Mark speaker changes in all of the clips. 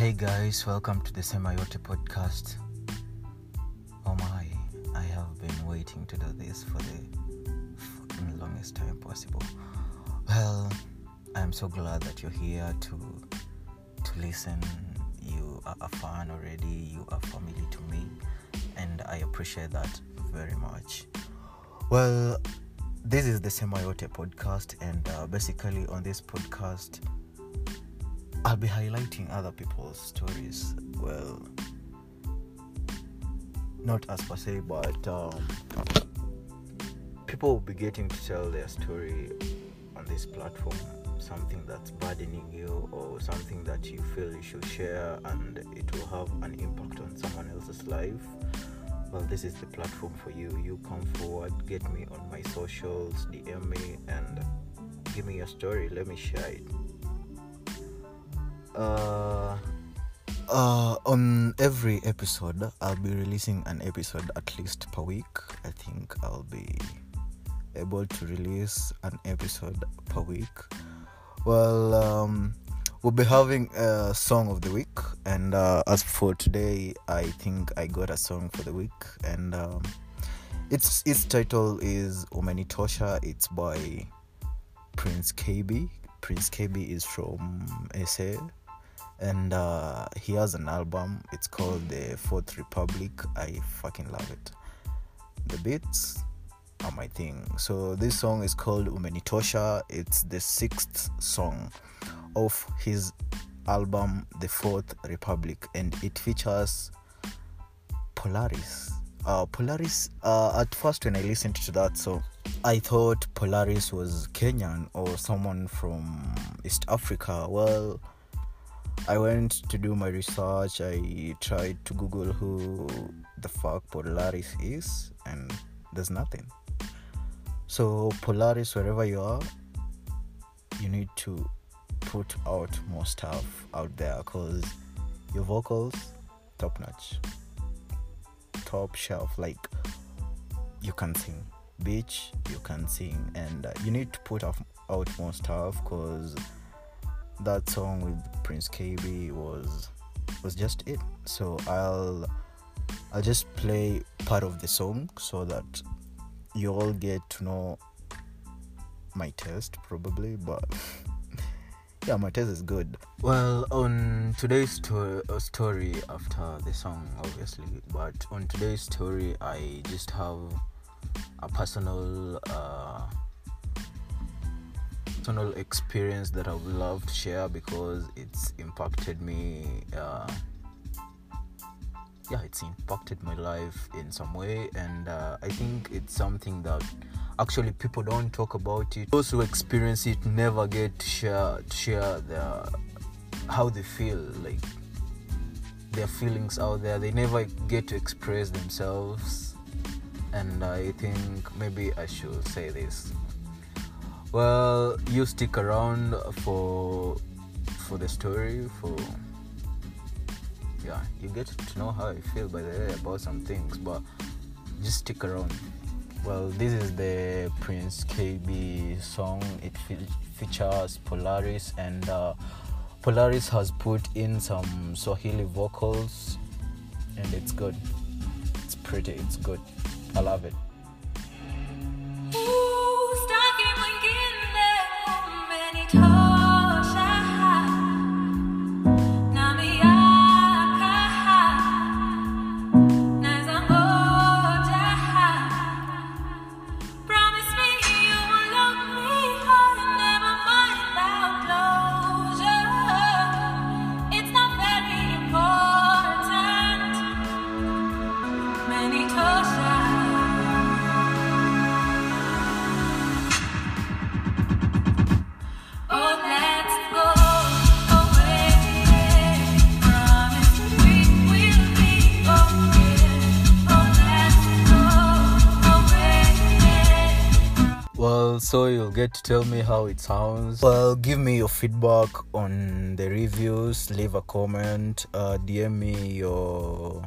Speaker 1: Hey guys, welcome to the Semayote podcast. Oh my, I have been waiting to do this for the longest time possible. Well, I'm so glad that you're here to to listen. You are a fan already, you are family to me, and I appreciate that very much. Well, this is the Semayote podcast, and uh, basically on this podcast, I'll be highlighting other people's stories. Well, not as per se, but um, people will be getting to tell their story on this platform. Something that's burdening you, or something that you feel you should share, and it will have an impact on someone else's life. Well, this is the platform for you. You come forward, get me on my socials, DM me, and give me your story. Let me share it. Uh, uh, on every episode, I'll be releasing an episode at least per week. I think I'll be able to release an episode per week. Well, um, we'll be having a song of the week, and uh, as for today, I think I got a song for the week, and um, its its title is Umenitosha. It's by Prince Kaybee. Prince Kaybee is from SA and uh, he has an album. It's called The Fourth Republic. I fucking love it. The beats are my thing. So this song is called Umenitosha. It's the sixth song of his album The Fourth Republic, and it features Polaris. Uh, Polaris. Uh, at first, when I listened to that song, I thought Polaris was Kenyan or someone from East Africa. Well I went to do my research. I tried to Google who the fuck Polaris is, and there's nothing. So, Polaris, wherever you are, you need to put out more stuff out there because your vocals, top notch, top shelf. Like, you can sing, bitch, you can sing, and uh, you need to put out, more stuff because that song with Prince Kaybee was was just it. So I'll I'll just play part of the song so that you all get to know my taste probably, but yeah, my taste is good. Well, on today's uh, story after the song, obviously, but on today's story, I just have a personal. Uh, personal experience that I would love to share because it's impacted me. Uh, yeah, it's impacted my life in some way, and uh, I think it's something that actually people don't talk about it. Those who experience it never get to share to share their how they feel, like their feelings out there. They never get to express themselves, and I think maybe I should say this well you stick around for for the story for yeah you get to know how i feel by the way about some things but just stick around. Well this is the Prince Kaybee song. It fe- features polaris and uh, polaris has put in some swahili vocals and it's good. It's pretty it's good. I love it well so you'll get to tell me how it sounds. Well give me your feedback on the reviews leave a comment uh, dm me your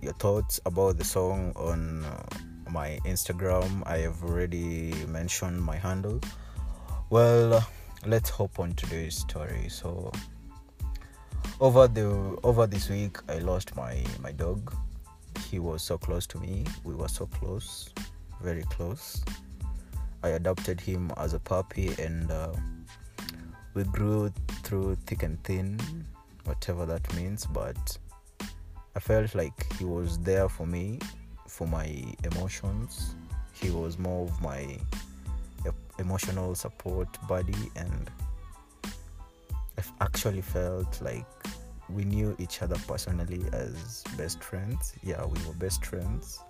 Speaker 1: your thoughts about the song on uh, my instagram. I have already mentioned my handle. Well let's hop on today's story. So over the over this week i lost my my dog. He was so close to me. We were so close very close i adopted him as a puppy and uh, we grew through thick and thin whatever that means but i felt like he was there for me for my emotions he was more of my emotional support buddy and I actually felt like we knew each other personally as best friends. Yeah, we were best friends.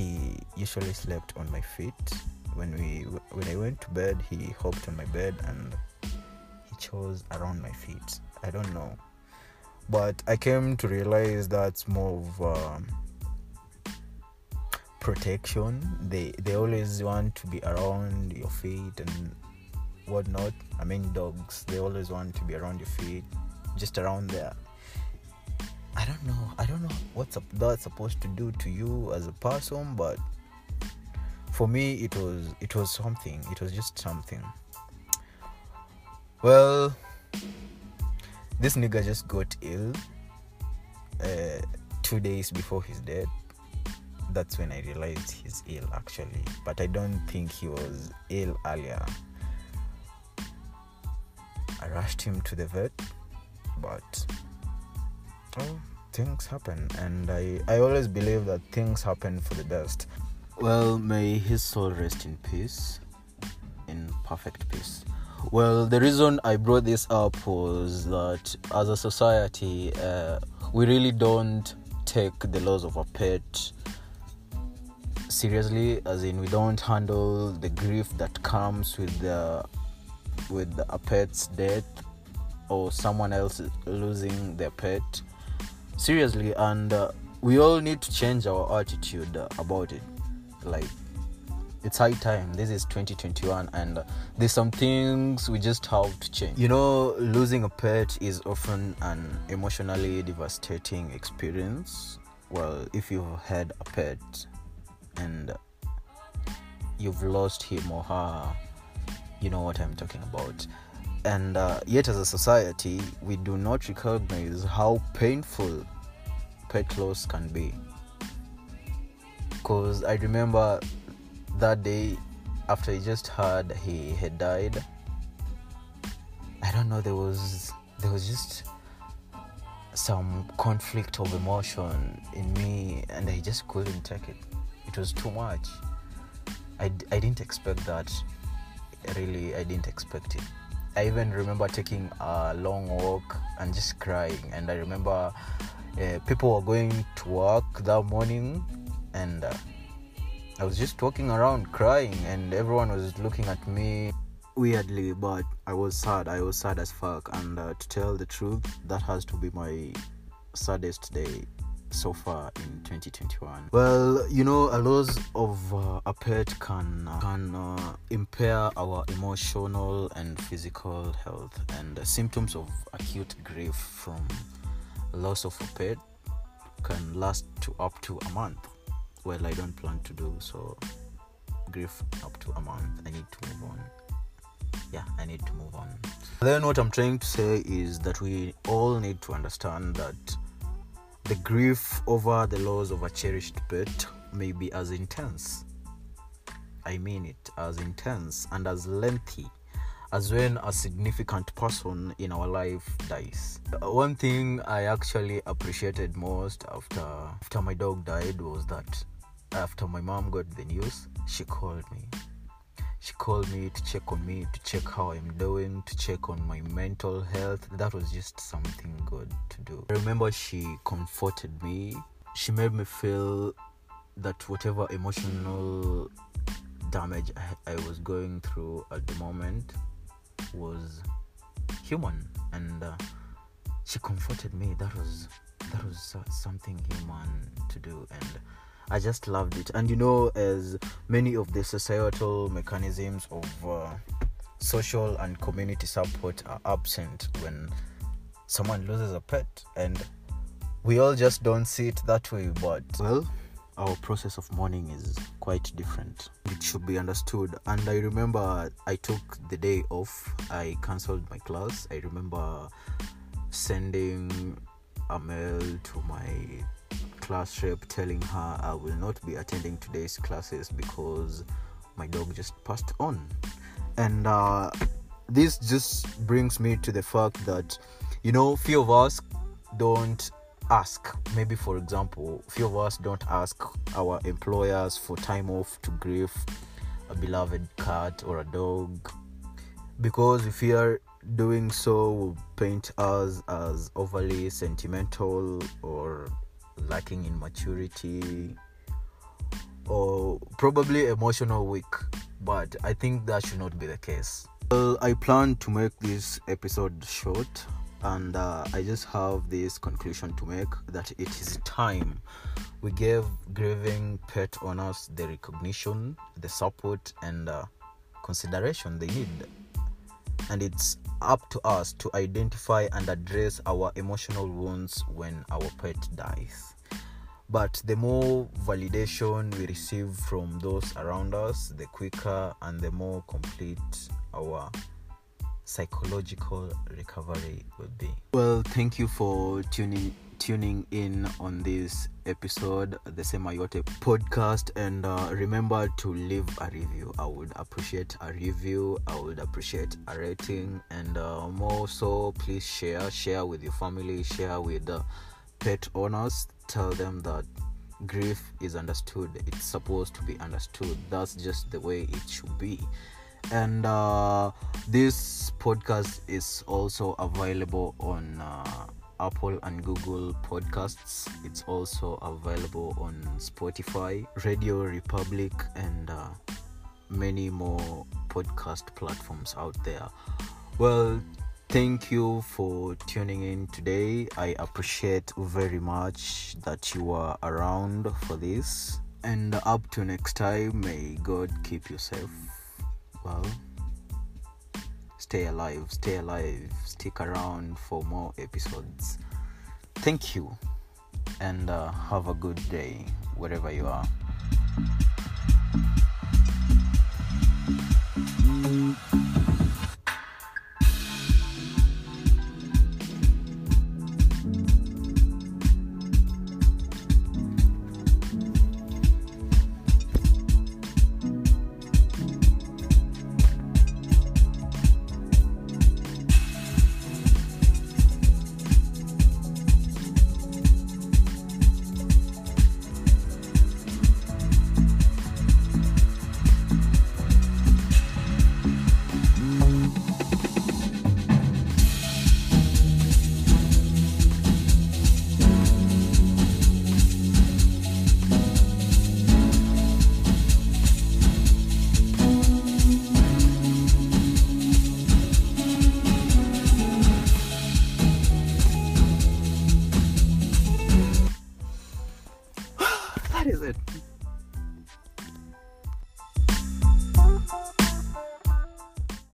Speaker 1: He usually slept on my feet. When we when I went to bed, he hopped on my bed and he chose around my feet. I don't know, but I came to realize that's more of um, protection. They they always want to be around your feet and whatnot. I mean, dogs, they always want to be around your feet, just around there. I don't know. I don't know what's up that's supposed to do to you as a person, but for me, it was it was something. It was just something. Well, this nigga just got ill uh, two days before his death. That's when I realized he's ill, actually. But I don't think he was ill earlier. I rushed him to the vet, but oh, things happen, and I, I always believe that things happen for the best. Well, may his soul rest in peace, in perfect peace. Well, the reason I brought this up was that as a society, uh, we really don't take the loss of a pet seriously, as in, we don't handle the grief that comes with the with a pet's death or someone else losing their pet seriously and uh, we all need to change our attitude uh, about it. Like it's high time. This is 2021 and uh, there's some things we just have to change. You know losing a pet is often an emotionally devastating experience. Well if you've had a pet and you've lost him or her you know what I'm talking about. And uh, yet, as a society, we do not recognize how painful pet loss can be. Because I remember that day after I just heard he had died. I don't know. There was there was just some conflict of emotion in me, and I just couldn't take it. It was too much. i, I didn't expect that really i didn't expect it i even remember taking a long walk and just crying. And i remember uh, people were going to work that morning and uh, i was just walking around crying and everyone was looking at me. Weirdly but i was sad. I was sad as fuck. And uh, to tell the truth that has to be my saddest day so far in 2021 well you know a loss of uh, a pet can uh, can uh, impair our emotional and physical health and symptoms of acute grief from loss of a pet can last to up to a month. Well i don't plan to do so. Grief up to a month. I need to move on. Yeah i need to move on. Then what i'm trying to say is that we all need to understand that the grief over the loss of a cherished pet may be as intense. I mean it, as intense and as lengthy as when a significant person in our life dies. Uh, one thing I actually appreciated most after after my dog died was that after my mom got the news, she called me. She called me to check on me, to check how I'm doing, to check on my mental health. That was just something good to do. I remember she comforted me. She made me feel that whatever emotional damage I, I was going through at the moment was human and uh, she comforted me that was that was so- something human to do and i just loved it and you know as many of the societal mechanisms of uh, social and community support are absent when someone loses a pet and we all just don't see it that way but well our process of mourning is quite different. It should be understood. And I remember I took the day off, I cancelled my class. I remember sending a mail to my class rep telling her I will not be attending today's classes because my dog just passed on. And uh, this just brings me to the fact that, you know, few of us don't ask maybe for example few of us don't ask our employers for time off to grieve a beloved cat or a dog because if we fear doing so will paint us as overly sentimental or lacking in maturity or probably emotional weak but i think that should not be the case. Well i plan to make this episode short and uh, i just have this conclusion to make that it is time. We gave grieving pet owners the recognition the support and uh, consideration they need and it's up to us to identify and address our emotional wounds when our pet dies. But the more validation we receive from those around us the quicker and the more complete our psychological recovery would be. Well, thank you for tuning tuning in on this episode, the Semayote podcast, and uh, remember to leave a review. I would appreciate a review. I would appreciate a rating, and uh, more so, please share, share with your family, share with the pet owners. Tell them that grief is understood. It's supposed to be understood. That's just the way it should be and uh, this podcast is also available on uh, apple and google podcasts. It's also available on spotify radio republic and uh, many more podcast platforms out there. Well thank you for tuning in today. I appreciate very much that you are around for this. And up to next time may god keep you safe well stay alive stay alive stick around for more episodes. Thank you and uh, have a good day wherever you are